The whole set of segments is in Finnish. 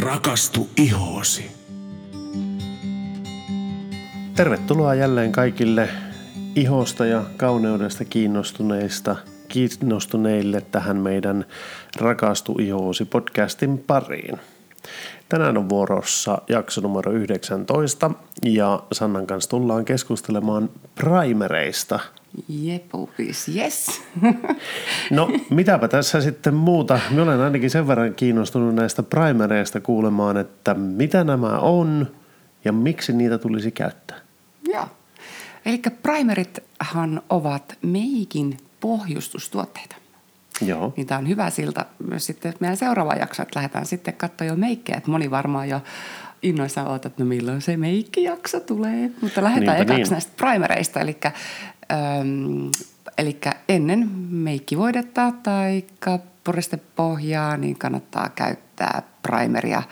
Rakastu ihoosi. Tervetuloa jälleen kaikille ihosta ja kauneudesta kiinnostuneista kiinnostuneille tähän meidän Rakastu ihoosi podcastin pariin. Tänään on vuorossa jakso numero 19 ja Sannan kanssa tullaan keskustelemaan primereista. Jepupis, yes. No mitäpä tässä sitten muuta. Mä olen ainakin sen verran kiinnostunut näistä primereista kuulemaan, että mitä nämä on ja miksi niitä tulisi käyttää. Joo. Eli primerithan ovat meikin pohjustustuotteita. Joo. Niin tämä on hyvä silta myös sitten meidän seuraava jakso, että lähdetään sitten katsoa jo meikkejä. Että moni varmaan jo innoissaan odotat, että no milloin se meikkijakso tulee. Mutta lähdetään Niinpä ekaksi niin. näistä primereista. Eli, ähm, eli ennen meikkivoidetta tai puristepohjaa, niin kannattaa käyttää primeria,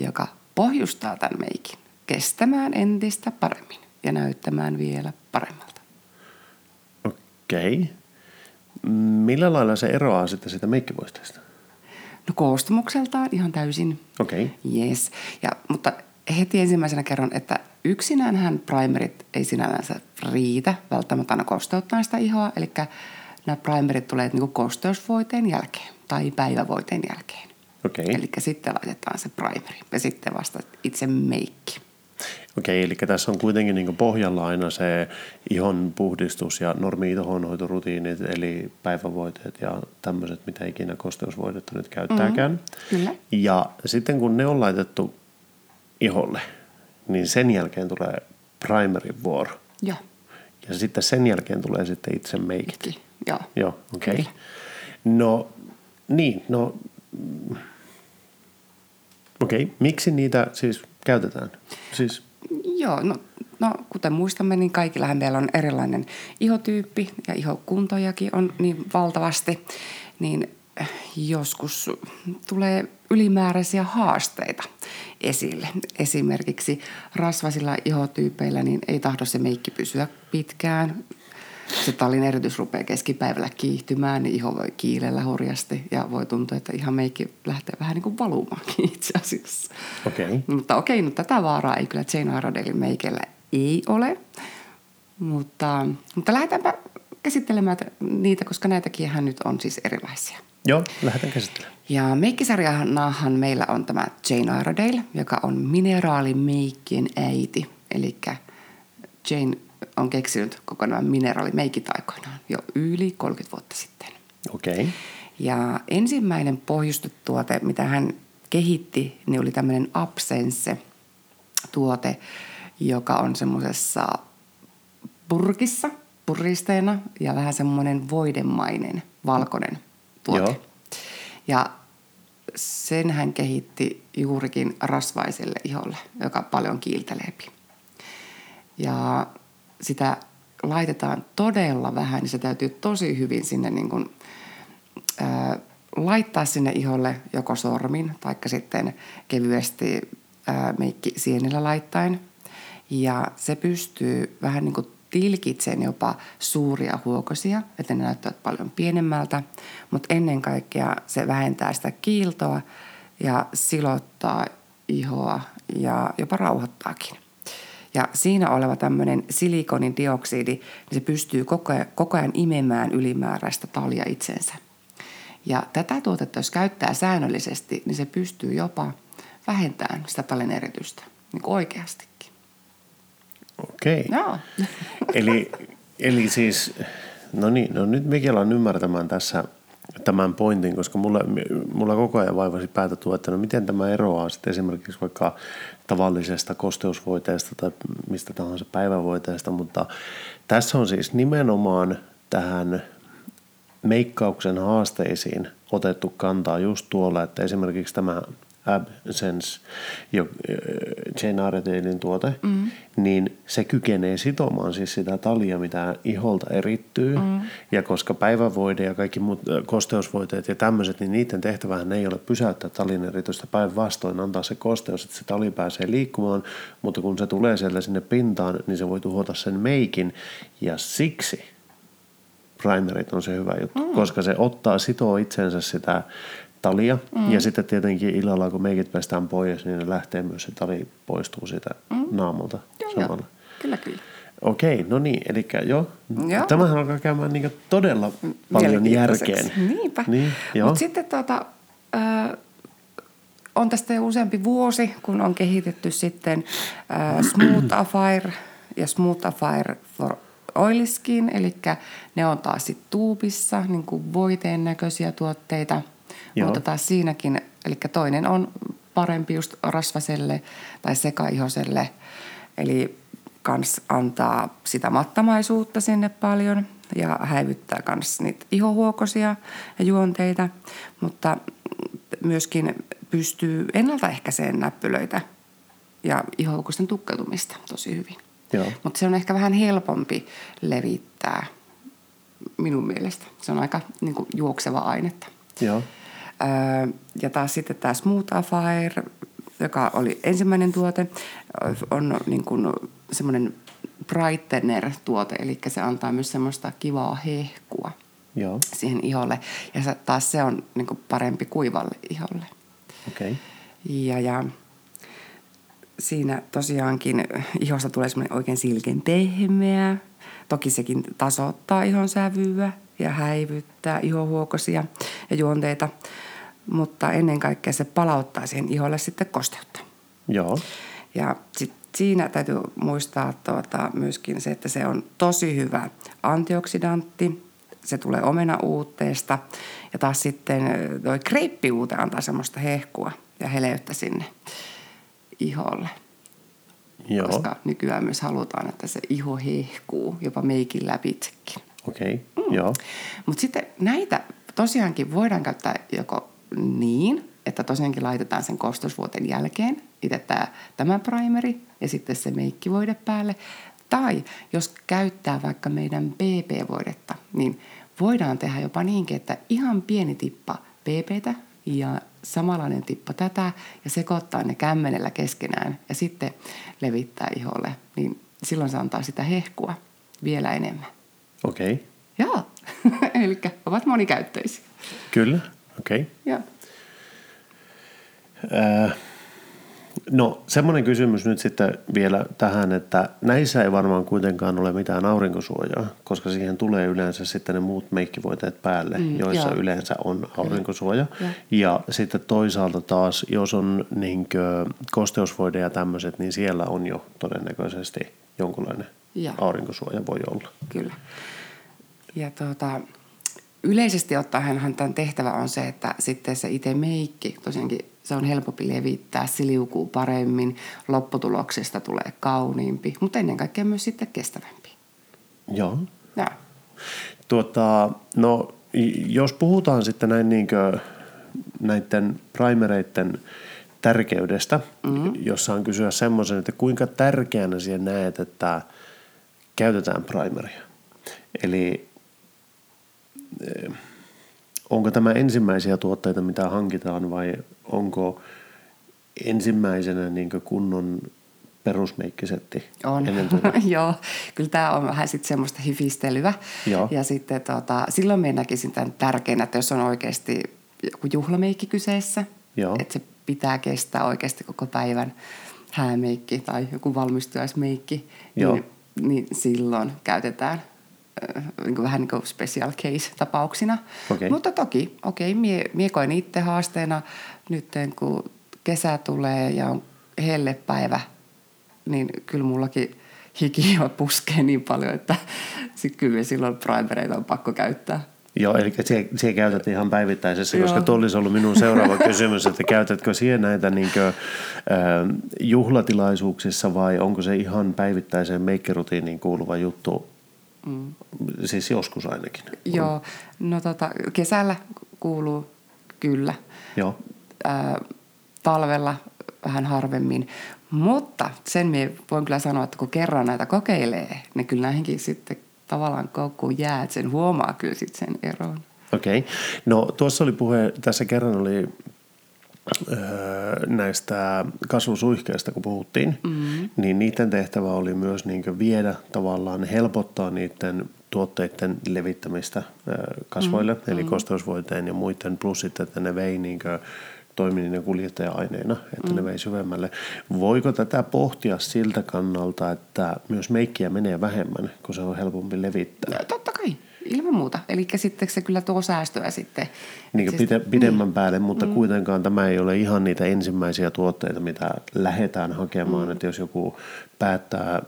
joka pohjustaa tämän meikin kestämään entistä paremmin ja näyttämään vielä paremmalta. Okei. Millä lailla se eroaa sitten sitä meikkivoisteesta? No koostumukseltaan ihan täysin. Okei. Yes. Ja, mutta heti ensimmäisenä kerron, että yksinäänhän primerit ei sinällänsä riitä välttämättä aina kosteuttaa sitä ihoa. Eli nämä primerit tulee niin kuin kosteusvoiteen jälkeen tai päivävoiteen jälkeen. Okei. Eli sitten laitetaan se primeri ja sitten vasta itse meikki. Okei, eli tässä on kuitenkin niin pohjalla aina se ihon puhdistus ja normi ihonhoitorutiinit, eli päivävoiteet ja tämmöiset, mitä ikinä kosteusvoidetta nyt käyttääkään. Kyllä. Ja sitten kun ne on laitettu iholle, niin sen jälkeen tulee primerin vuoro. Joo. Ja sitten sen jälkeen tulee sitten itse. Kyllä. Joo. Joo, okei. Okay. No, niin, no, okei, okay. miksi niitä siis käytetään? Siis, Joo, no, no kuten muistamme, niin kaikillahan meillä on erilainen ihotyyppi ja ihokuntojakin on niin valtavasti, niin joskus tulee ylimääräisiä haasteita esille. Esimerkiksi rasvasilla ihotyypeillä niin ei tahdo se meikki pysyä pitkään. Se tallin eritys rupeaa keskipäivällä kiihtymään, niin iho voi kiilellä hurjasti ja voi tuntua, että ihan meikki lähtee vähän niin kuin valumaankin itse asiassa. okei. Okay. Mutta okei, no tätä vaaraa ei kyllä Jane Iredalein meikellä ei ole. Mutta, mutta lähdetäänpä käsittelemään niitä, koska näitäkin hän nyt on siis erilaisia. Joo, lähdetään käsittelemään. Ja meikkisarjanahan meillä on tämä Jane Iredale, joka on mineraalimeikkien äiti. Eli Jane on keksinyt koko nämä mineraalimeikit aikoinaan jo yli 30 vuotta sitten. Okei. Okay. Ja ensimmäinen pohjustetuote, mitä hän kehitti, niin oli tämmöinen Absense-tuote, joka on semmoisessa purkissa, puristeena ja vähän semmoinen voidemainen, valkoinen tuote. Joo. Ja sen hän kehitti juurikin rasvaiselle iholle, joka paljon kiilteleepi. Ja sitä laitetaan todella vähän, niin se täytyy tosi hyvin sinne niin kuin, ää, laittaa sinne iholle joko sormin tai sitten kevyesti ää, meikki sienillä laittaen. Ja se pystyy vähän niin kuin tilkitsemään jopa suuria huokosia, että ne näyttävät paljon pienemmältä, mutta ennen kaikkea se vähentää sitä kiiltoa ja silottaa ihoa ja jopa rauhoittaakin. Ja siinä oleva tämmöinen silikonin dioksidi, niin se pystyy koko ajan, koko ajan imemään ylimääräistä talia itsensä. Ja tätä tuotetta, jos käyttää säännöllisesti, niin se pystyy jopa vähentämään sitä talin eritystä niin kuin oikeastikin. Okei. Joo. Eli, eli siis, no niin, no nyt mekin alan ymmärtämään tässä tämän pointin, koska mulla, mulla koko ajan vaivasi päätä tuo, että no miten tämä eroaa sitten esimerkiksi vaikka tavallisesta kosteusvoiteesta tai mistä tahansa päivävoiteesta, mutta tässä on siis nimenomaan tähän meikkauksen haasteisiin otettu kantaa just tuolla, että esimerkiksi tämä AbSense, jo, Jane Iredalein tuote, mm. niin se kykenee sitomaan siis sitä talia, mitä iholta erittyy. Mm. Ja koska päivävoide ja kaikki muut kosteusvoiteet ja tämmöiset, niin niiden tehtävähän ei ole pysäyttää talin erityistä päinvastoin, antaa se kosteus, että se tali pääsee liikkumaan, mutta kun se tulee sieltä sinne pintaan, niin se voi tuhota sen meikin. Ja siksi primerit on se hyvä juttu, mm. koska se ottaa, sitoo itsensä sitä talia. Mm. Ja sitten tietenkin illalla, kun meikit pestään pois, niin ne lähtee myös se tali poistuu siitä mm. naamulta Joo, samalla. joo. Kyllä, kyllä. Okei, no niin, eli joo. Joo. Tämähän alkaa käymään niin todella paljon järkeen. Niinpä. Niin. Mutta sitten tota, äh, on tästä jo useampi vuosi, kun on kehitetty sitten äh, Smooth Affair ja Smooth Affair for Oily Skin, eli ne on taas sitten tuubissa, niin kuin voiteen näköisiä tuotteita. Joo. Mutta taas siinäkin, eli toinen on parempi just rasvaselle tai sekaihoselle, eli kans antaa sitä mattamaisuutta sinne paljon ja häivyttää kans niitä ihohuokosia ja juonteita, mutta myöskin pystyy ennaltaehkäiseen näppylöitä ja ihohuokosten tukkeutumista tosi hyvin. Joo. Mutta se on ehkä vähän helpompi levittää minun mielestä. Se on aika niin kuin, juokseva ainetta. Joo. Ja taas sitten tämä Smooth Affair, joka oli ensimmäinen tuote, on niin kuin semmoinen brightener-tuote, eli se antaa myös semmoista kivaa hehkua Joo, siihen iholle. Ja se, taas se on niin kuin parempi kuivalle iholle. okei. Okay. Ja, ja siinä tosiaankin ihosta tulee semmoinen oikein silken pehmeä. Toki sekin tasoittaa ihon sävyä ja häivyttää ihohuokosia ja juonteita. Mutta ennen kaikkea se palauttaa siihen iholle sitten kosteutta. Joo, Ja sit siinä täytyy muistaa tuota, myöskin se, että se on tosi hyvä antioksidantti. Se tulee omenauutteesta. Ja taas sitten toi kreippiuute antaa semmoista hehkua ja heleyttä sinne iholle. Joo, Koska nykyään myös halutaan, että se iho hehkuu jopa meikin läpitsekin. okei, okay. joo, Mutta sitten näitä tosiaankin voidaan käyttää joko niin, että tosiaankin laitetaan sen kostosvuoten jälkeen itse tämä, tämä primeri ja sitten se meikkivoide päälle. Tai jos käyttää vaikka meidän PP-voidetta, niin voidaan tehdä jopa niinkin, että ihan pieni tippa PPtä ja samanlainen tippa tätä ja sekoittaa ne kämmenellä keskenään ja sitten levittää iholle, niin silloin se antaa sitä hehkua vielä enemmän. okei, okay. Joo, eli ovat monikäyttöisiä. kyllä, okei. Okay. Joo. Äh, No semmoinen kysymys nyt sitten vielä tähän, että näissä ei varmaan kuitenkaan ole mitään aurinkosuojaa, koska siihen tulee yleensä sitten ne muut meikkivoiteet päälle, mm, joissa joo. yleensä on aurinkosuoja. Joo. Ja sitten toisaalta taas, jos on niinkö kosteusvoide ja tämmöiset, niin siellä on jo todennäköisesti jonkunlainen Joo. aurinkosuoja voi olla. Kyllä. Ja tuota, yleisesti ottaenhan tämän tehtävä on se, että sitten se itse meikki, tosiaankin se on helpompi levittää, se liukuu paremmin, lopputuloksesta tulee kauniimpi, mutta ennen kaikkea myös sitten kestävämpi. Joo. Ja. Tuota, no, jos puhutaan sitten näin niinkö näiden primereiden tärkeydestä, mm-hmm. jos saan kysyä semmoisen, että kuinka tärkeänä siihen näet, että käytetään primeria. Eli eh, onko tämä ensimmäisiä tuotteita, mitä hankitaan vai onko ensimmäisenä niin kunnon perusmeikkisetti On, tuota? joo. Kyllä tämä on vähän sitten semmoista hifistelyä. Joo. Ja sitten tota, silloin minä näkisin tämän tärkeänä, että jos on oikeasti joku juhlameikki kyseessä, Joo. että se pitää kestää oikeasti koko päivän häämeikki tai joku valmistujaismeikki, Joo. niin, niin silloin käytetään niin kuin vähän niin kuin special case-tapauksina. Okei. Mutta toki, okei, mie, mie koen itse haasteena nyt, kun kesä tulee ja on hellepäivä, niin kyllä mullakin hiki puskee niin paljon, että sit kyllä silloin primereita on pakko käyttää. Joo, eli se, se käytät ihan päivittäisessä, koska tuo olisi ollut minun seuraava kysymys, että käytätkö siihen näitä niin kuin, äh, juhlatilaisuuksissa vai onko se ihan päivittäiseen meikkirutiiniin kuuluva juttu, mm. siis joskus ainakin. Joo, no tota, kesällä kuuluu kyllä. Joo, Ää, talvella vähän harvemmin. Mutta sen minä voin kyllä sanoa, että kun kerran näitä kokeilee, niin kyllä näihinkin sitten tavallaan koukkuun jää, että sen huomaa kyllä sitten sen eron. okei. Okay. No tuossa oli puhe, tässä kerran oli näistä kasvusuihkeista, kun puhuttiin, mm-hmm. niin niiden tehtävä oli myös niin viedä tavallaan, helpottaa niiden tuotteiden levittämistä kasvoille, mm-hmm. eli kosteusvoiteen ja muiden, plus sitten, että ne vei niin kuin, toimi niiden kuljettaja-aineina, että mm. ne vei syvemmälle. Voiko tätä pohtia siltä kannalta, että myös meikkiä menee vähemmän, kun se on helpompi levittää? No, totta kai. Ilman muuta. Eli sitten se kyllä tuo säästöä sitten. Niin siis, pide, pidemmän niin. päälle, mutta mm. kuitenkaan tämä ei ole ihan niitä ensimmäisiä tuotteita, mitä lähdetään hakemaan. Mm. Että jos joku päättää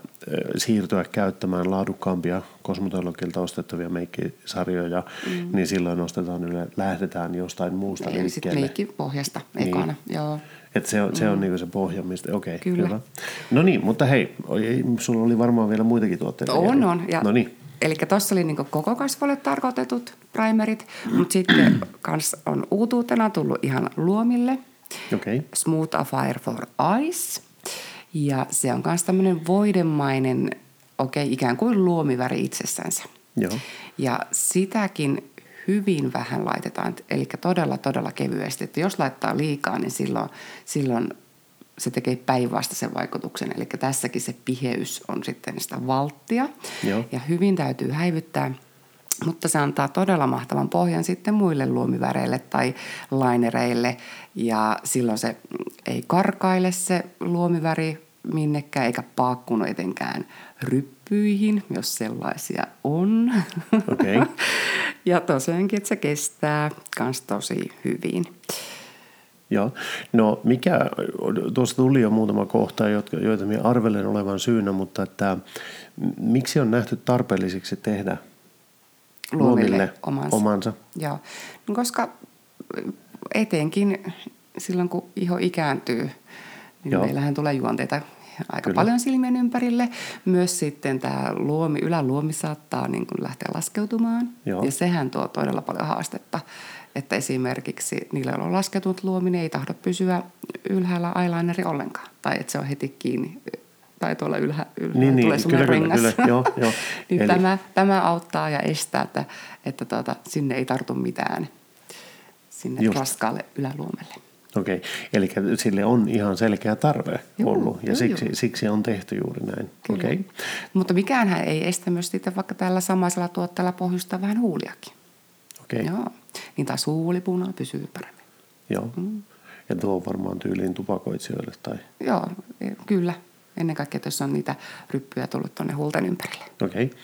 siirtyä käyttämään laadukkaampia kosmetologilta ostettavia meikkisarjoja, mm. niin silloin ostetaan yle, lähdetään jostain muusta Eli liikkeelle. Sitten pohjasta ekana, niin. joo. Et se on, se on mm. niinku se pohja, mistä, okei, okay, kyllä. No niin, mutta hei, sulla oli varmaan vielä muitakin tuotteita. On, on. Ja no niin. Eli tuossa oli niin koko kasvolle tarkoitetut primerit, mutta sitten kans on uutuutena tullut ihan luomille. Okay. Smooth Affair for Eyes. Ja se on myös tämmöinen voidemainen, okei, okay, ikään kuin luomiväri itsessänsä. Joo. Ja sitäkin hyvin vähän laitetaan, eli todella, todella kevyesti. Että jos laittaa liikaa, niin silloin, silloin se tekee päinvastaisen vaikutuksen. Eli tässäkin se piheys on sitten sitä valttia. Joo. Ja hyvin täytyy häivyttää. Mutta se antaa todella mahtavan pohjan sitten muille luomiväreille tai lainereille. Ja silloin se ei karkaile se luomiväri minnekään eikä paakkunut etenkään ryppyihin, jos sellaisia on. Okay. ja tosiaankin, että se kestää myös tosi hyvin. Joo. No mikä, tuossa tuli jo muutama kohta, joita minä arvelen olevan syynä, mutta että miksi on nähty tarpeelliseksi tehdä luomille omansa? omansa? Joo, no, koska etenkin silloin kun iho ikääntyy, niin Joo. meillähän tulee juonteita aika Kyllä. paljon silmien ympärille. Myös sitten tämä luomi, yläluomi saattaa niin kuin lähteä laskeutumaan. Joo. Ja sehän tuo todella paljon haastetta että esimerkiksi niillä, joilla on lasketunut luominen, ei tahdo pysyä ylhäällä eyelineri ollenkaan. Tai että se on heti kiinni tai tuolla ylhä, ylhäällä niin, tulee niin, kyllä, rengas. Kyllä, kyllä, joo, joo. niin Eli... tämä, tämä auttaa ja estää, että, että tuota, sinne ei tartu mitään sinne Just. raskaalle yläluomelle. Okei, okay. eli sille on ihan selkeä tarve juu, ollut ja juu, siksi, juu. siksi on tehty juuri näin. Kyllä. Okay. Mutta mikään ei estä myös sitten vaikka tällä samaisella tuotteella pohjustaa vähän huuliakin. Okei. Okay. Joo niin taas huulipuna pysyy paremmin. Joo. Mm. Ja tuo on varmaan tyyliin tupakoitsijoille tai... Joo, e, kyllä. Ennen kaikkea, jos on niitä ryppyjä tullut tuonne huulten ympärille. Okei. Okay.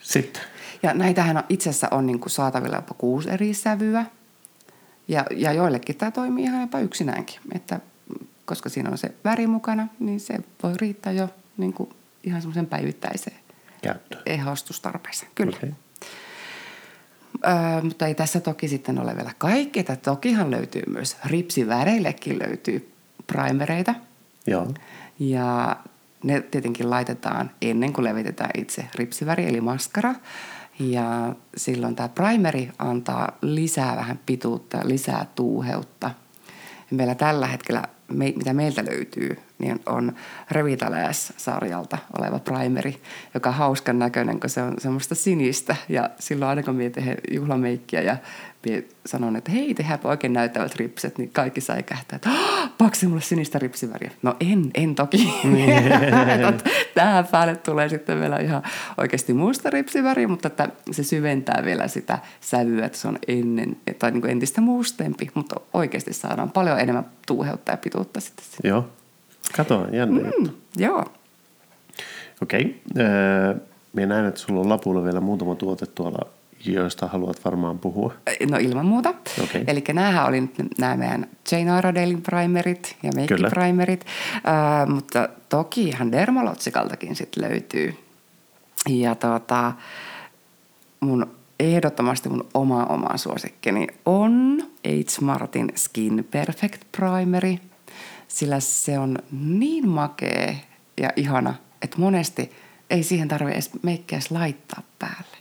Sitten. Ja näitähän on, itse asiassa on niin kuin saatavilla jopa kuusi eri sävyä. Ja, ja joillekin tämä toimii ihan jopa yksinäänkin. Että, koska siinä on se väri mukana, niin se voi riittää jo niin kuin ihan semmoisen päivittäiseen Käyttöön. ehostustarpeeseen. Kyllä. Okay. Öö, mutta ei tässä toki sitten ole vielä kaikki. Että tokihan löytyy myös ripsiväreillekin löytyy primereita. Joo. Ja ne tietenkin laitetaan ennen kuin levitetään itse ripsiväri eli maskara. Ja silloin tämä primeri antaa lisää vähän pituutta, lisää tuuheutta. Meillä tällä hetkellä, mitä meiltä löytyy, niin on Revitalaes-sarjalta oleva primeri, joka on hauskan näköinen, kun se on semmoista sinistä. Ja silloin aina kun minä teen juhlameikkiä ja minä sanon, että hei, tehdäänpä oikein näyttävät ripset, niin kaikki säikähtää, että paksi mulle sinistä ripsiväriä. No en, en toki. Tähän päälle tulee sitten vielä ihan oikeasti musta ripsiväri, mutta että se syventää vielä sitä sävyä, että se on ennen, tai niin kuin entistä mustempi, mutta oikeasti saadaan paljon enemmän tuuheutta ja pituutta sitten. Joo. Kato, jännä mm, juttu. Joo. Okei. Okay. Öö, minä näen, että sulla on lapulla vielä muutama tuote tuolla, joista haluat varmaan puhua. No ilman muuta. Okay. Eli näähän oli nämä meidän Jane Aradelin primerit ja Make primerit, öö, mutta toki ihan Dermalotsikaltakin sit löytyy. Ja tota, mun ehdottomasti mun oma oma suosikkini on H. Martin Skin Perfect Primeri – sillä se on niin makea ja ihana, että monesti ei siihen tarvitse edes meikkiä laittaa päälle.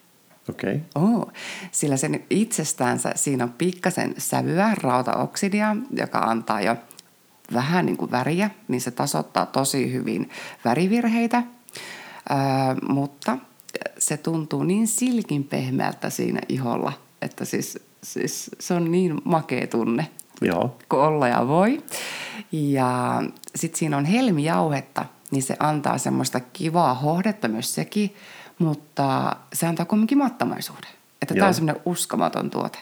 Okei. Okay. Oh, sillä sen itsestäänsä siinä on pikkasen sävyä, rautaoksidia, joka antaa jo vähän niin kuin väriä, niin se tasoittaa tosi hyvin värivirheitä, öö, mutta se tuntuu niin silkin pehmeältä siinä iholla, että siis, siis se on niin makea tunne. Joo. kun olla ja voi. Ja sitten siinä on helmijauhetta, niin se antaa semmoista kivaa hohdetta myös sekin, mutta se antaa kuitenkin mattamaisuuden. Että tämä on semmoinen uskomaton tuote.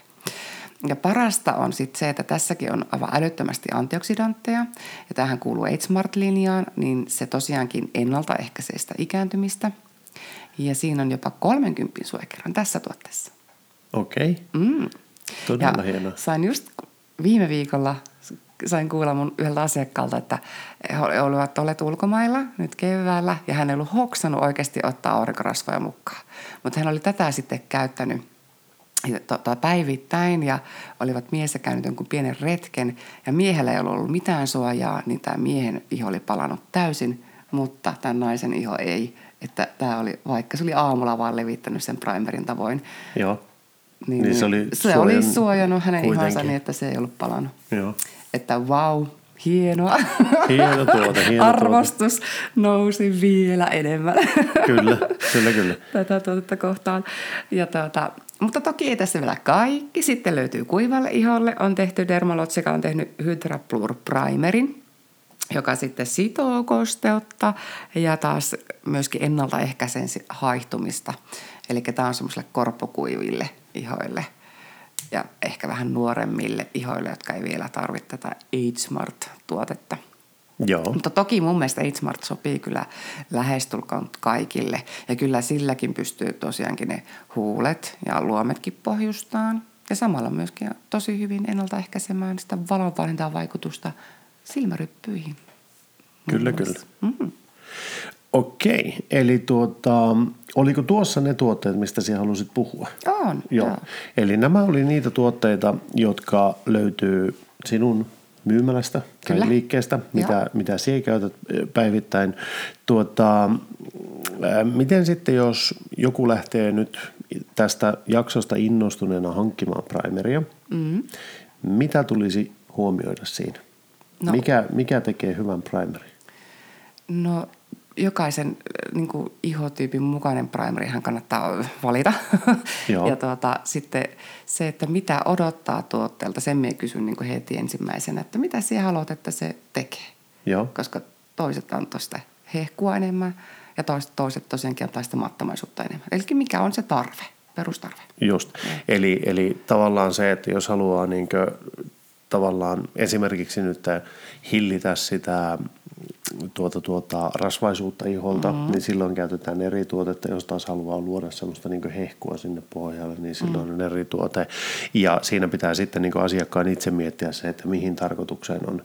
Ja parasta on sitten se, että tässäkin on aivan älyttömästi antioksidantteja. Ja tähän kuuluu H-Smart-linjaan, niin se tosiaankin ennaltaehkäisee sitä ikääntymistä. Ja siinä on jopa 30 suojakerran tässä tuotteessa. Okei. Mm. Todella ja hienoa. sain just viime viikolla sain kuulla mun yhdeltä asiakkaalta, että he olivat olleet ulkomailla nyt keväällä ja hän ei ollut hoksannut oikeasti ottaa aurinkorasvoja mukaan. Mutta hän oli tätä sitten käyttänyt tota, päivittäin ja olivat miessä käynyt jonkun pienen retken ja miehellä ei ollut ollut mitään suojaa, niin tämä miehen iho oli palannut täysin, mutta tämän naisen iho ei. Että tämä oli, vaikka se oli aamulla vaan levittänyt sen primerin tavoin, Joo. Niin, Niin se oli se oli suojannut hänen ihonsa kuitenkin. niin, että se ei ollut palannut. Joo. Että vau, hienoa. Hieno tuote, hieno Arvostus nousi vielä enemmän tuote. Kyllä, kyllä, kyllä. tätä tuotetta kohtaan. Ja tuota, mutta toki ei tässä vielä kaikki. Sitten löytyy kuivalle iholle. On tehty Dermalot sekä on tehnyt Hydra Blur Primerin, joka sitten sitoo kosteutta ja taas myöskin ennaltaehkäisee si- haihtumista. Eli tämä on semmoiselle korpokuiville ihoille ja ehkä vähän nuoremmille ihoille, jotka ei vielä tarvitse tätä Age Smart-tuotetta. Joo. Mutta toki mun mielestä Smart sopii kyllä lähestulkoon kaikille. Ja kyllä silläkin pystyy tosiaankin ne huulet ja luometkin pohjustaan. Ja samalla myöskin tosi hyvin ennaltaehkäisemään sitä valonvalintaa vaikutusta silmäryppyihin. Kyllä, kyllä. Mm. Okei, eli tuota, oliko tuossa ne tuotteet, mistä sinä halusit puhua? On, Joo. joo. Eli nämä oli niitä tuotteita, jotka löytyy sinun myymälästä tai Kyllä. liikkeestä, mitä, Joo. mitä sinä käytät päivittäin. Tuota, miten sitten, jos joku lähtee nyt tästä jaksosta innostuneena hankkimaan primeria, mm. mitä tulisi huomioida siinä? No. Mikä, mikä tekee hyvän primerin? No jokaisen niin kuin ihotyypin mukainen primerihan kannattaa valita. Joo. ja tuota, sitten se, että mitä odottaa tuotteelta, sen minä kysyn niin kuin heti ensimmäisenä, että mitä sinä haluat, että se tekee. Joo. Koska toiset antaa sitä hehkua enemmän ja toiset, toiset tosiaankin antaa sitä mattamaisuutta enemmän. Eli mikä on se tarve, perustarve. Just. Eli, eli tavallaan se, että jos haluaa niin tavallaan esimerkiksi nyt hillitä sitä tuota, tuota, rasvaisuutta iholta, mm-hmm. niin silloin käytetään eri tuotetta. Jos taas haluaa luoda semmoista niin hehkua sinne pohjalle, niin silloin mm-hmm. on eri tuote. Ja siinä pitää sitten niin asiakkaan itse miettiä se, että mihin tarkoitukseen on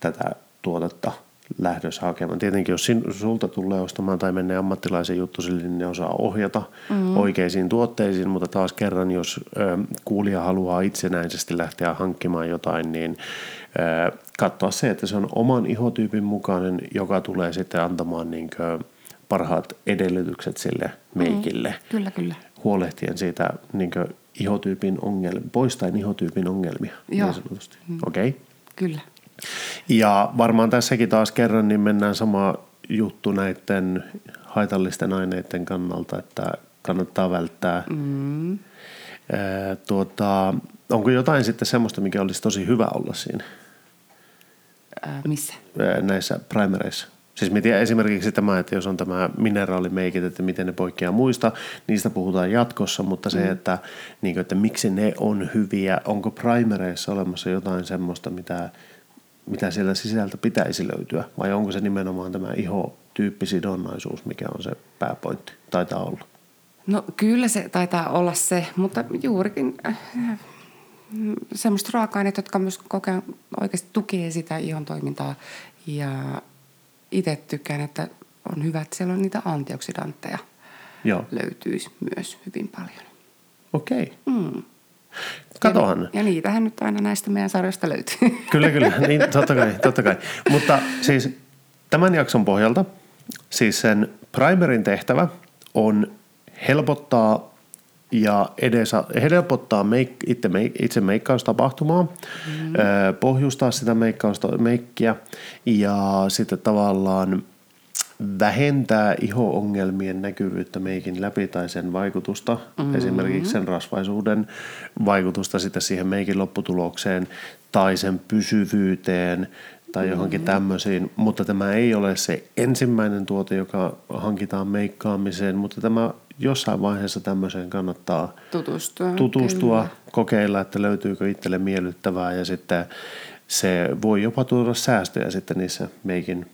tätä tuotetta lähdössä hakemaan. Tietenkin jos sin, sulta tulee ostamaan tai menee ammattilaisen juttusille, niin ne osaa ohjata mm. oikeisiin tuotteisiin, mutta taas kerran, jos ö, kuulija haluaa itsenäisesti lähteä hankkimaan jotain, niin ö, katsoa se, että se on oman ihotyypin mukainen, joka tulee sitten antamaan niin kuin parhaat edellytykset sille meikille. Mm. Kyllä, kyllä. Huolehtien siitä niin kuin ihotyypin ongelmia, poistaen ihotyypin ongelmia. Joo. Niin sanotusti. Mm. Okei. Okay. Kyllä. Ja varmaan tässäkin taas kerran niin mennään sama juttu näiden haitallisten aineiden kannalta, että kannattaa välttää. Mm. Ää, tuota, onko jotain sitten semmoista, mikä olisi tosi hyvä olla siinä Ää, missä? ää, näissä primereissa? Siis mä tiedän esimerkiksi tämä, että jos on tämä mineraalimeikit, että miten ne poikkeaa muista, niistä puhutaan jatkossa, mutta se, että, niin kuin, että miksi ne on hyviä, onko primereissa olemassa jotain semmoista, mitä, mitä siellä sisältä pitäisi löytyä, vai onko se nimenomaan tämä ihotyyppisidonnaisuus, mikä on se pääpointti, taitaa olla. No kyllä se taitaa olla se, mutta juurikin äh, semmoista raaka-aineet, jotka myös kokea, oikeasti tukee sitä ihon toimintaa. Ja itse tykkään, että on hyvä, että siellä on niitä antioksidantteja Joo, löytyisi myös hyvin paljon. okei. Mm. Katohan. Ja, ja niitähän nyt aina näistä meidän sarjoista löytyy. Kyllä, kyllä. Niin, totta kai, totta kai. Mutta siis tämän jakson pohjalta, siis sen primerin tehtävä on helpottaa ja edessä, helpottaa meik, itse, meik, itse meikkaustapahtumaa, mm. pohjustaa sitä meikkausta, meikkiä ja sitten tavallaan vähentää iho-ongelmien näkyvyyttä meikin läpi tai sen vaikutusta, mm-hmm. esimerkiksi sen rasvaisuuden vaikutusta sitten siihen meikin lopputulokseen tai sen pysyvyyteen tai johonkin mm-hmm. tämmöisiin, mutta tämä ei ole se ensimmäinen tuote, joka hankitaan meikkaamiseen, mutta tämä jossain vaiheessa tämmöiseen kannattaa tutustua, tutustua kyllä. kokeilla, että löytyykö itselle miellyttävää ja sitten se voi jopa tuoda säästöjä sitten niissä meikin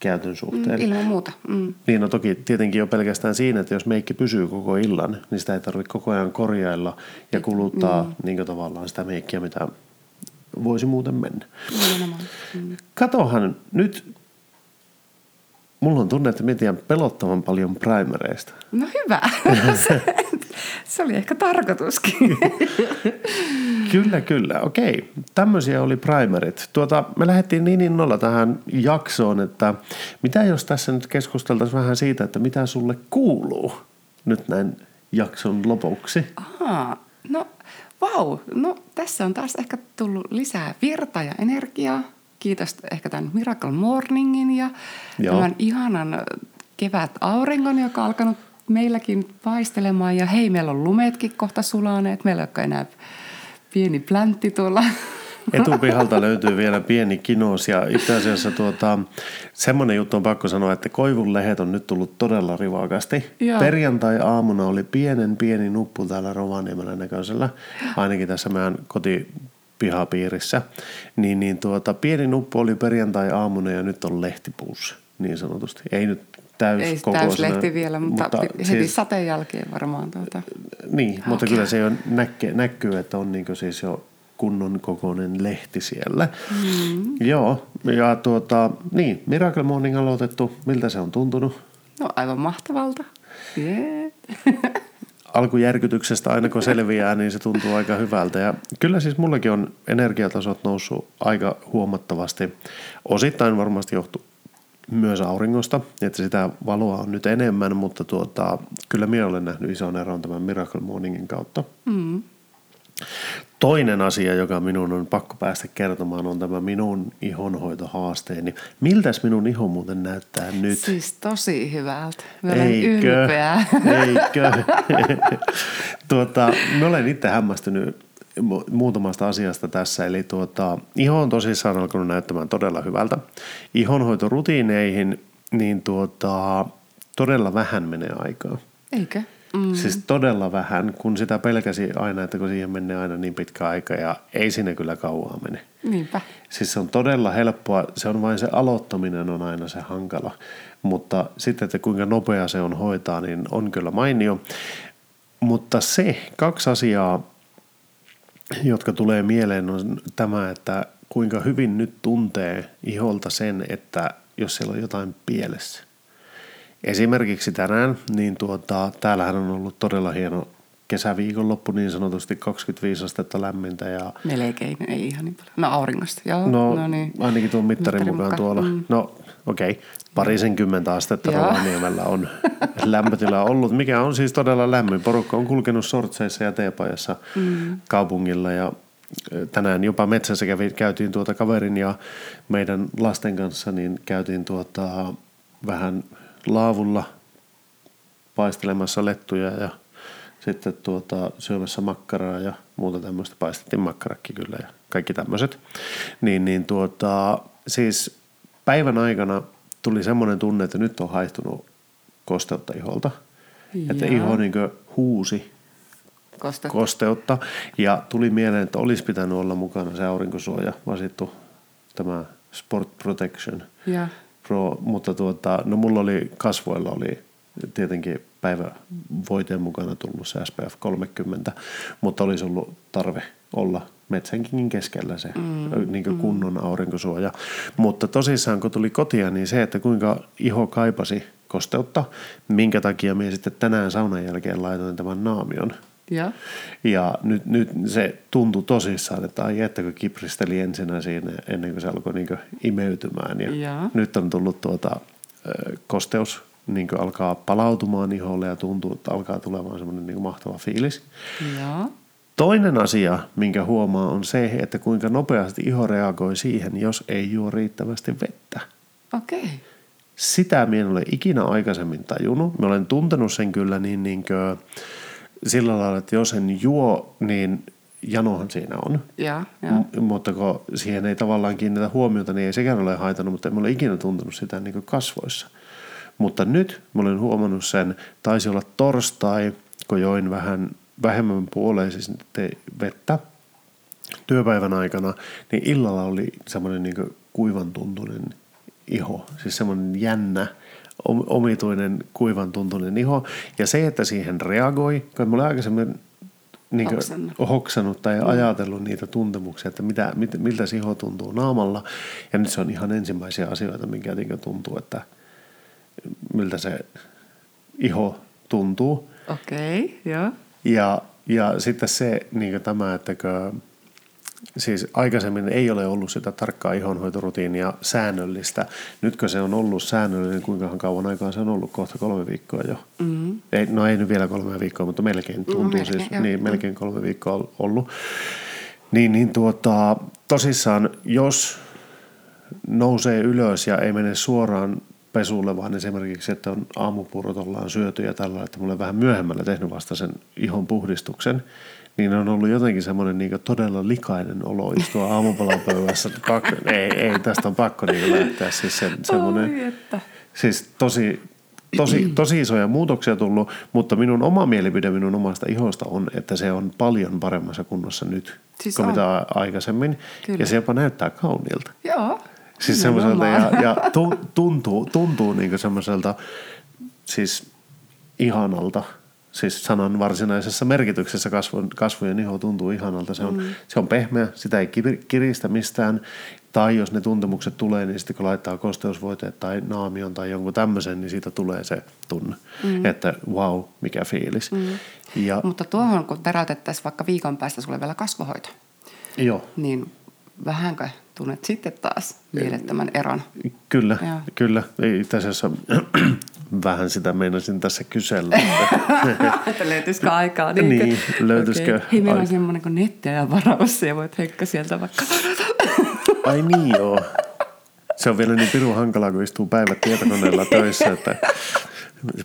käytön suhteen. Mm, ilman muuta. Mm. Niin no toki tietenkin jo pelkästään siinä, että jos meikki pysyy koko illan, niin sitä ei tarvitse koko ajan korjailla ja kuluttaa mm. niin tavallaan sitä meikkiä, mitä voisi muuten mennä. Mm. Katohan nyt, mulla on tunne, että mietitään pelottavan paljon primereista. No hyvä. se, se oli ehkä tarkoituskin. Kyllä, kyllä. Okei. Tämmöisiä oli primerit. Tuota, me lähdettiin niin innolla tähän jaksoon, että mitä jos tässä nyt keskusteltaisiin vähän siitä, että mitä sulle kuuluu nyt näin jakson lopuksi? Aha, no vau. No tässä on taas ehkä tullut lisää virta ja energiaa. Kiitos ehkä tämän Miracle Morningin ja Joo. tämän ihanan kevät auringon, joka on alkanut meilläkin paistelemaan. Ja hei, meillä on lumetkin kohta sulaneet. Meillä ei ole enää pieni pläntti tuolla. Etupihalta löytyy vielä pieni kinos ja itse asiassa tuota, semmoinen juttu on pakko sanoa, että koivun lehet on nyt tullut todella rivakasti. Joo. Perjantai-aamuna oli pienen pieni nuppu täällä Rovaniemellä näköisellä, ainakin tässä meidän kotipihapiirissä. Niin, niin tuota, pieni nuppu oli perjantai-aamuna ja nyt on lehtipuussa niin sanotusti. Ei nyt täys Ei täyslehti vielä, mutta, mutta heti siis, sateen jälkeen varmaan. Tuota. Niin, okay. mutta kyllä se jo näkee, näkyy, että on niin siis jo kunnon kokoinen lehti siellä. Mm. Joo, ja tuota, niin, Miracle Morning aloitettu. Miltä se on tuntunut? No aivan mahtavalta. Yeah. Alkujärkytyksestä aina kun selviää, niin se tuntuu aika hyvältä. Ja kyllä siis mullakin on energiatasot noussut aika huomattavasti. Osittain varmasti johtuu myös auringosta, että sitä valoa on nyt enemmän, mutta tuota, kyllä minä olen nähnyt ison eron tämän Miracle Morningin kautta. Mm. Toinen asia, joka minun on pakko päästä kertomaan, on tämä minun ihonhoitohaasteeni. Miltäs minun iho muuten näyttää nyt? Siis tosi hyvältä. Mä olen Eikö? ylpeä. Eikö? tuota, mä olen itse hämmästynyt muutamasta asiasta tässä. Eli tuota, iho on tosissaan alkanut näyttämään todella hyvältä. Ihonhoitorutiineihin niin tuota, todella vähän menee aikaa. Eikö? Mm. Siis todella vähän, kun sitä pelkäsi aina, että kun siihen menee aina niin pitkä aika ja ei sinne kyllä kauaa mene. Niinpä. Siis se on todella helppoa, se on vain se aloittaminen on aina se hankala. Mutta sitten, että kuinka nopea se on hoitaa, niin on kyllä mainio. Mutta se, kaksi asiaa, jotka tulee mieleen, on tämä, että kuinka hyvin nyt tuntee iholta sen, että jos siellä on jotain pielessä. Esimerkiksi tänään, niin tuota, täällähän on ollut todella hieno kesäviikonloppu niin sanotusti 25 astetta lämmintä. Ja... Melkein, ei ihan niin paljon. No auringosta, joo. No, no niin. ainakin tuon mittarin, mittarin mukaan, mukaan tuolla. Mm. No okei, okay. parisenkymmentä astetta Rovaniemellä on lämpötila ollut, mikä on siis todella lämmin. Porukka on kulkenut sortseissa ja teepajassa mm. kaupungilla ja tänään jopa metsässä kävi, käytiin tuota kaverin ja meidän lasten kanssa, niin käytiin tuota vähän laavulla paistelemassa lettuja ja sitten tuota, syömässä makkaraa ja muuta tämmöistä. Paistettiin makkarakki kyllä ja kaikki tämmöiset. Niin, niin tuota, siis päivän aikana tuli semmoinen tunne, että nyt on haihtunut kosteutta iholta. Ja. Että iho niin huusi kosteutta. kosteutta. Ja tuli mieleen, että olisi pitänyt olla mukana se aurinkosuoja, vasittu tämä Sport Protection ja. Pro, mutta tuota, no mulla oli kasvoilla oli tietenkin päivävoiteen mukana tullut se SPF 30, mutta olisi ollut tarve olla metsänkingin keskellä se mm, niin mm. kunnon aurinkosuoja. Mutta tosissaan kun tuli kotia, niin se, että kuinka iho kaipasi kosteutta, minkä takia minä sitten tänään saunan jälkeen laitoin tämän naamion. Ja, ja nyt, nyt se tuntui tosissaan, että ai että kun kipristeli ensinnä siinä ennen kuin se alkoi niin imeytymään. Ja, ja nyt on tullut tuota, kosteus niin alkaa palautumaan iholle ja tuntuu, että alkaa tulemaan semmoinen niin mahtava fiilis. Ja. Toinen asia, minkä huomaa, on se, että kuinka nopeasti iho reagoi siihen, jos ei juo riittävästi vettä. Okei. Okay. sitä minä en ole ikinä aikaisemmin tajunnut. Mä olen tuntenut sen kyllä niin, niin kuin, sillä lailla, että jos en juo, niin janohan siinä on. Ja, ja. M- mutta kun siihen ei tavallaan kiinnitä huomiota, niin ei sekään ole haitannut, mutta en ole ikinä tuntenut sitä niin kasvoissa. Mutta nyt mä olen huomannut sen, taisi olla torstai, kun join vähän vähemmän puoleen siis vettä työpäivän aikana, niin illalla oli semmoinen niin kuivan tuntunen iho, siis semmoinen jännä, omituinen kuivan tuntunen iho. Ja se, että siihen reagoi, kun olin aikaisemmin niin hoksannut. hoksannut tai mm. ajatellut niitä tuntemuksia, että mitä, mit, miltä se iho tuntuu naamalla. Ja nyt se on ihan ensimmäisiä asioita, mikä niin tuntuu, että miltä se iho tuntuu. Okei, okay, joo. Ja, ja sitten se niin tämä, että kun siis aikaisemmin ei ole ollut sitä tarkkaa ihonhoitorutiinia säännöllistä. Nytkö se on ollut säännöllinen, kuinka kauan aikaa se on ollut? Kohta kolme viikkoa jo. Mm-hmm. Ei, no ei nyt vielä kolme viikkoa, mutta melkein tuntuu no, melkein, siis, niin, melkein kolme viikkoa ollut. Niin, niin tuota, tosissaan, jos nousee ylös ja ei mene suoraan pesulle, vaan esimerkiksi, että on aamupurot ollaan syöty ja tällä, että mulle vähän myöhemmällä tehnyt vasta sen ihon puhdistuksen, niin on ollut jotenkin semmoinen niin todella likainen olo istua aamupalapöydässä. Pakko, ei, ei, tästä on pakko niin lähteä. Siis se, semmoinen, Oi, että. siis tosi, tosi, tosi isoja muutoksia tullut, mutta minun oma mielipide minun omasta ihosta on, että se on paljon paremmassa kunnossa nyt siis kuin on. mitä aikaisemmin. Kyllä. Ja se jopa näyttää kauniilta. Joo. Siis semmoiselta ja, ja tuntuu, tuntuu niin semmoiselta siis ihanalta siis sanan varsinaisessa merkityksessä kasvun, kasvojen iho tuntuu ihanalta. Se on, mm. se on pehmeä, sitä ei kiristä mistään. Tai jos ne tuntemukset tulee, niin sitten kun laittaa kosteusvoiteet tai naamion tai jonkun tämmöisen, niin siitä tulee se tunne, mm. että wow, mikä fiilis. Mm. Ja, Mutta tuohon, kun täräytettäisiin vaikka viikon päästä sulle vielä kasvohoito, joo. niin vähänkö tunnet sitten taas mielettömän eron? Kyllä, Joo. kyllä. Itse asiassa vähän sitä meinasin tässä kysellä. että löytyisikö aikaa? Niin, niin löytyisikö okay. Hei, meillä on semmoinen kuin nettiajan varaus ja voit heikka sieltä vaikka. Ai niin joo. Se on vielä niin pirun hankalaa, kun istuu päivät tietokoneella töissä, että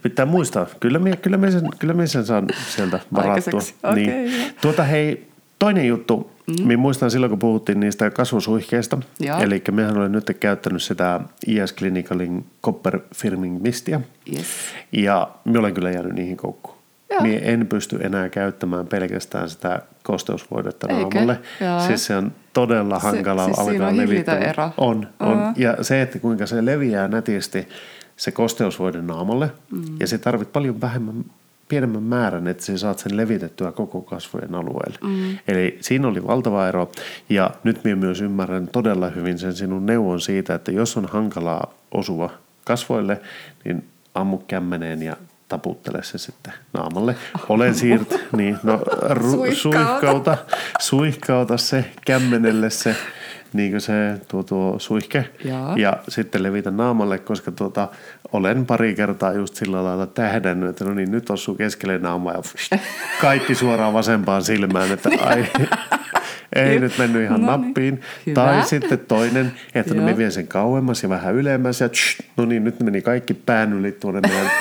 pitää muistaa. Kyllä minä, kyllä minä, sen, kyllä minä sen saan sieltä varattua. Okay, niin. Tuota hei, toinen juttu, Mm. Minä muistan silloin, kun puhuttiin niistä kasvosuihkeista. Eli mehän olen nyt käyttänyt sitä IS Clinicalin Copper Firming Mistia. Yes. Ja minä olen kyllä jäänyt niihin koukkuun. Minä en pysty enää käyttämään pelkästään sitä kosteusvoidetta naamalle. Siis se on todella hankala se, siis alkaa on levittää. ero. On, on. Uh-huh. Ja se, että kuinka se leviää nätisti se kosteusvoide naamalle. Mm. Ja se tarvit paljon vähemmän pienemmän määrän, että sä saat sen levitettyä koko kasvojen alueelle. Mm. Eli siinä oli valtava ero. Ja nyt minä myös ymmärrän todella hyvin sen sinun neuvon siitä, että jos on hankalaa osua kasvoille, niin ammu kämmeneen ja taputtele se sitten naamalle. Olen siirt, niin no, ru, suihkauta, suihkauta se kämmenelle se niin kuin se tuo, tuo suihke ja. ja sitten levitä naamalle, koska tuota, olen pari kertaa just sillä lailla tähdännyt, että no niin, nyt osuu keskelle naamaa ja kaikki suoraan vasempaan silmään, että ai, ei nyt mennyt ihan no niin. nappiin. Hyvä. Tai sitten toinen, että no me vien sen kauemmas ja vähän ylemmäs ja tsh, no niin, nyt meni kaikki pään yli tuonne meidän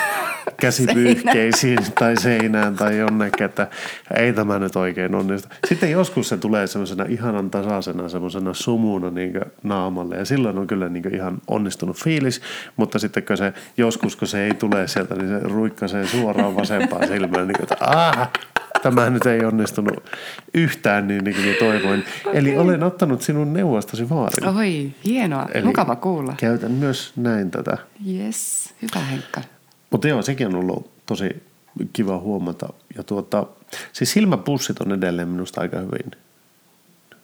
käsipyyhkeisiin tai seinään tai jonnekin, että ei tämä nyt oikein onnistu. Sitten joskus se tulee semmoisena ihanan tasaisena semmoisena sumuna niin naamalle ja silloin on kyllä niin ihan onnistunut fiilis, mutta sitten kun se joskus kun se ei tule sieltä, niin se ruikkasee suoraan vasempaan silmään, niin kuin, että ah, tämä nyt ei onnistunut yhtään niin, niin kuin toivoin. Okay. Eli olen ottanut sinun neuvostasi vaarin. Oi, hienoa. Eli Mukava kuulla. Käytän myös näin tätä. Yes, hyvä Henkka. Mutta joo, sekin on ollut tosi kiva huomata. Ja tuota, siis silmäpussit on edelleen minusta aika hyvin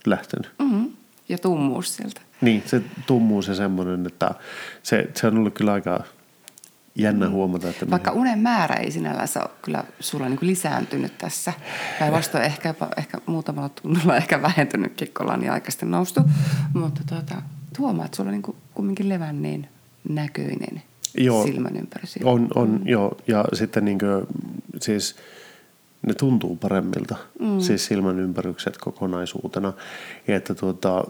lähtenyt. Mm-hmm. Ja tummuus sieltä. Niin, se tummuus ja semmoinen, että se, se on ollut kyllä aika jännä mm. huomata. Että Vaikka mihin... unen määrä ei sinällään ole kyllä sulla niin lisääntynyt tässä. Päinvastoin ehkä, ehkä muutamalla tunnilla ehkä vähentynytkin, kun ollaan niin aikaisesti noustu. Mutta tuota, huomaa, että sulla on niin kumminkin levänneen näköinen joo, silmän ympäri. On, on mm. joo. Ja sitten niin kuin, siis ne tuntuu paremmilta, mm. siis silmän ympärykset kokonaisuutena. Ja että tuota,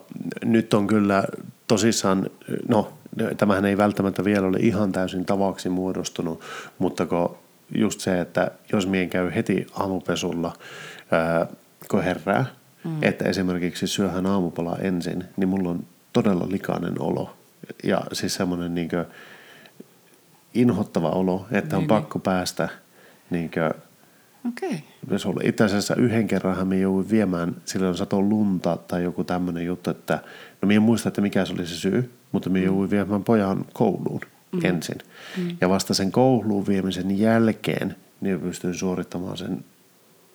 nyt on kyllä tosissaan, no tämähän ei välttämättä vielä ole ihan täysin tavaksi muodostunut, mutta kun just se, että jos mien käy heti aamupesulla, ää, kun herää, mm. että esimerkiksi syöhän aamupala ensin, niin mulla on todella likainen olo. Ja siis semmoinen niin inhottava olo, että on niin, pakko niin. päästä niin kuin, Okay. Itse asiassa yhden kerran me jouduin viemään, silloin sato lunta tai joku tämmöinen juttu, että no minä en muista, että mikä se oli se syy, mutta me mm. jouduin viemään pojan kouluun mm. ensin. Mm. Ja vasta sen kouluun viemisen jälkeen niin pystyin suorittamaan sen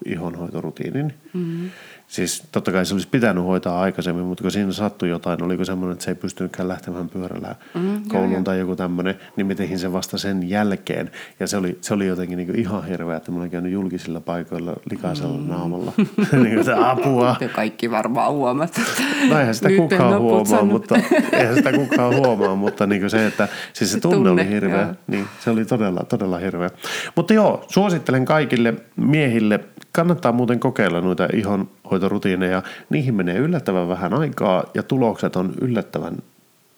ihonhoitorutiinin. Mm-hmm. Siis totta kai se olisi pitänyt hoitaa aikaisemmin, mutta kun siinä sattui jotain, oliko semmoinen, että se ei pystynytkään lähtemään pyörällä mm, kouluun joo, tai joku tämmöinen, niin me tehin sen vasta sen jälkeen. Ja se oli, se oli jotenkin niin ihan hirveä, että mä olen käynyt julkisilla paikoilla likaisella mm. naamalla. niin kuin apua. Te kaikki varmaan huomat. No eihän sitä kukaan huomaa, mutta, eihän sitä kukaan huomaa, mutta niin se, että siis se, se tunne, tunne oli hirveä. Joo. Niin, se oli todella, todella hirveä. Mutta joo, suosittelen kaikille miehille, kannattaa muuten kokeilla noita ihon hoitorutiineja, niihin menee yllättävän vähän aikaa ja tulokset on yllättävän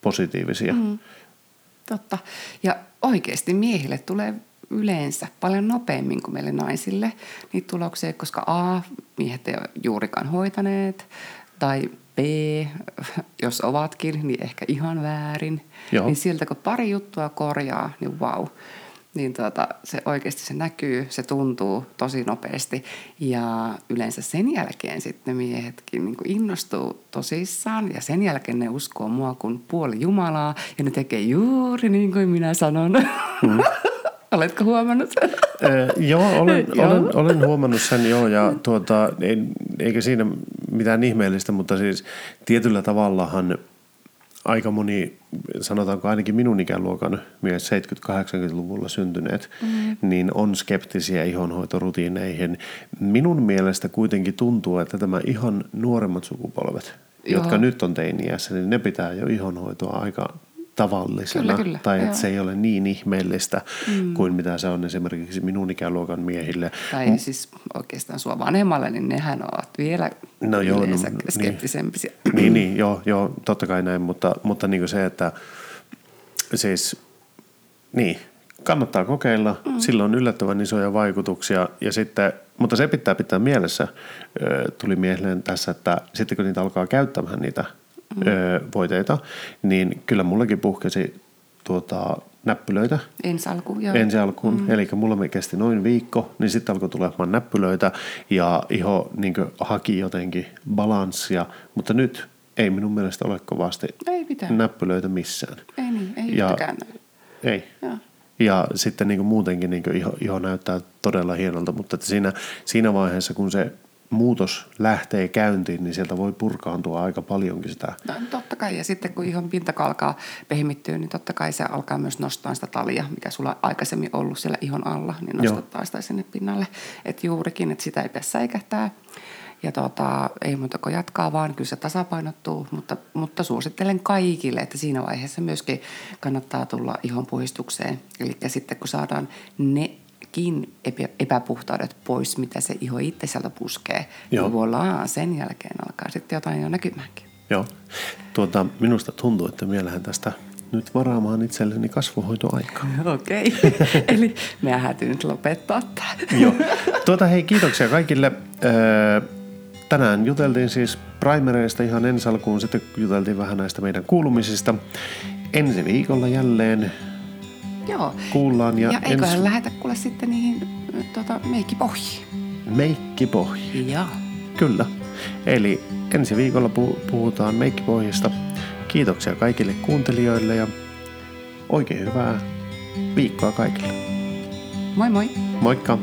positiivisia. Mm, totta. Ja oikeasti miehille tulee yleensä paljon nopeammin kuin meille naisille niitä tuloksia, koska A, miehet ei ole juurikaan hoitaneet, tai B, jos ovatkin, niin ehkä ihan väärin. Joo. Niin sieltä kun pari juttua korjaa, niin vau. Wow niin tuota, se oikeasti se näkyy, se tuntuu tosi nopeasti. Ja yleensä sen jälkeen sitten miehetkin niin innostuu tosissaan ja sen jälkeen ne uskoo mua kuin puoli Jumalaa ja ne tekee juuri niin kuin minä sanon. Mm. Oletko huomannut sen? Äh, joo, olen, joo. Olen, olen huomannut sen joo ja tuota, ei, eikä siinä mitään ihmeellistä, mutta siis tietyllä tavallahan – aika moni, sanotaanko ainakin minun ikäluokan mies 70-80-luvulla syntyneet, mm. niin on skeptisiä ihonhoitorutiineihin. Minun mielestä kuitenkin tuntuu, että tämä ihan nuoremmat sukupolvet, Joo. jotka nyt on teiniässä, niin ne pitää jo ihonhoitoa aika tavallisena. Kyllä, kyllä, tai että se ei ole niin ihmeellistä mm. kuin mitä se on esimerkiksi minun ikäluokan miehille. Tai mm. siis oikeastaan sua vanhemmalle, niin nehän ovat vielä no joo, no, skeptisempiä. Niin, niin, niin joo, joo, totta kai näin, mutta, mutta niin kuin se, että siis niin, kannattaa kokeilla. Mm. Sillä on yllättävän isoja vaikutuksia. Ja sitten, mutta se pitää pitää mielessä, tuli mieleen tässä, että sitten kun niitä alkaa käyttämään niitä mm. voiteita, niin kyllä mullakin puhkesi tuota, näppylöitä. Ensi alkuun, joo. Ensi alkuun. Mm. Eli mulla me kesti noin viikko, niin sitten alkoi tulemaan näppylöitä ja iho niin haki jotenkin balanssia. Mutta nyt ei minun mielestä ole kovasti ei mitään. näppylöitä missään. Ei niin, ei ja, yhtäkään. Ei. Ja. Ja sitten niin muutenkin niin iho, iho näyttää todella hienolta, mutta että siinä, siinä vaiheessa, kun se muutos lähtee käyntiin, niin sieltä voi purkaantua aika paljonkin sitä. No, totta kai, ja sitten kun ihon pinta alkaa pehmittyä, niin totta kai se alkaa myös nostaa sitä talia, mikä sulla aikaisemmin ollut siellä ihon alla, niin nostattaa sitä sinne pinnalle. Että juurikin, että sitä ei pidä säikähtää. Ja tota, ei muuta kuin jatkaa vaan, kyllä se tasapainottuu, mutta, mutta suosittelen kaikille, että siinä vaiheessa myöskin kannattaa tulla ihon puhistukseen. Eli sitten kun saadaan ne kaikkiin epäpuhtaudet pois, mitä se iho itse sieltä puskee. Joo. Niin voilà, sen jälkeen alkaa sitten jotain jo näkymäänkin. Joo. Tuota, minusta tuntuu, että mielähän tästä nyt varaamaan itselleni kasvuhoitoaikaa. Okei, okay. eli me häytyy nyt lopettaa tämä. Joo. Tuota, hei, kiitoksia kaikille. Tänään juteltiin siis primereista ihan ensi alkuun, sitten juteltiin vähän näistä meidän kuulumisista. Ensi viikolla jälleen Joo. kuullaan. Ja, ja eiköhän ens... lähetä kuule sitten niihin tota, meikkipohjiin. Meikkipohjiin. Joo. Kyllä. Eli ensi viikolla puhutaan meikkipohjista. Kiitoksia kaikille kuuntelijoille ja oikein hyvää viikkoa kaikille. Moi moi. Moikka.